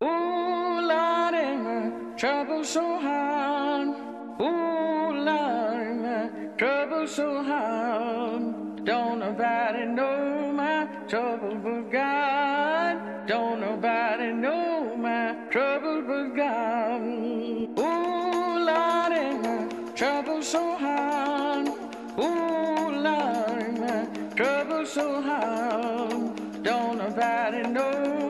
Ooh, Lordy, my trouble so hard. Ooh, Lordy, my trouble so hard. Don't nobody know my trouble but God. Don't nobody know my trouble but God. Ooh, Lordy, my trouble so hard. Ooh, Lordy, my trouble so hard. Don't nobody know.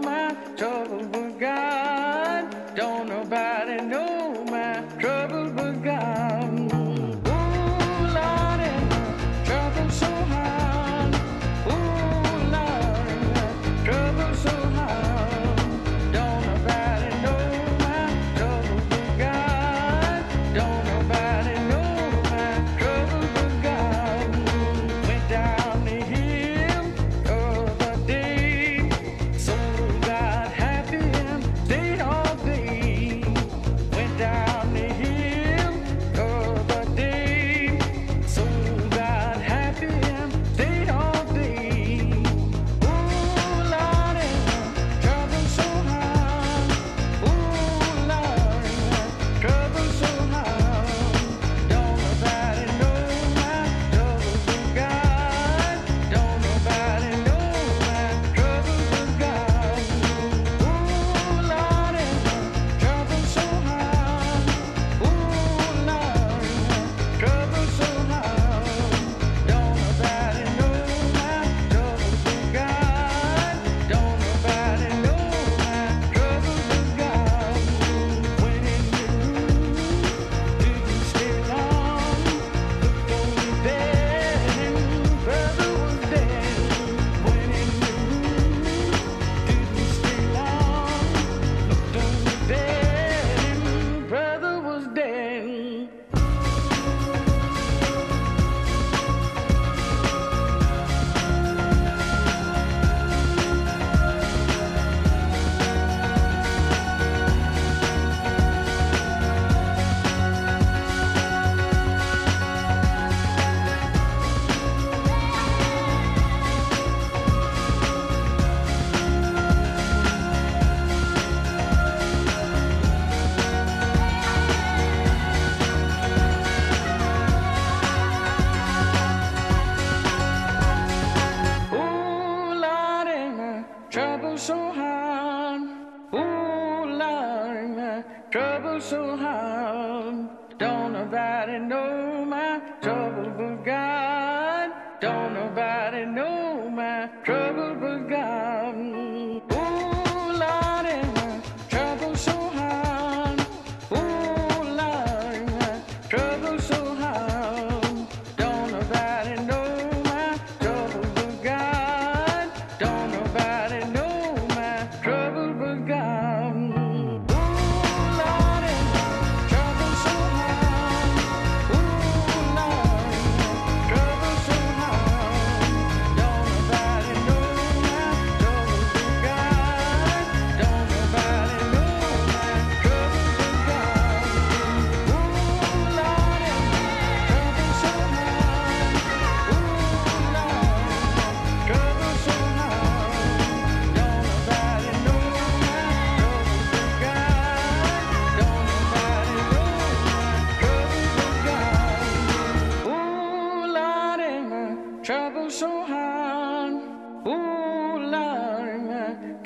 trouble so hard. Don't nobody know my trouble but God.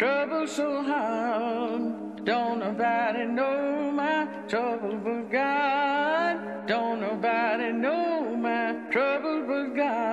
trouble so hard. Don't nobody know my trouble but God. Don't nobody know my trouble but God.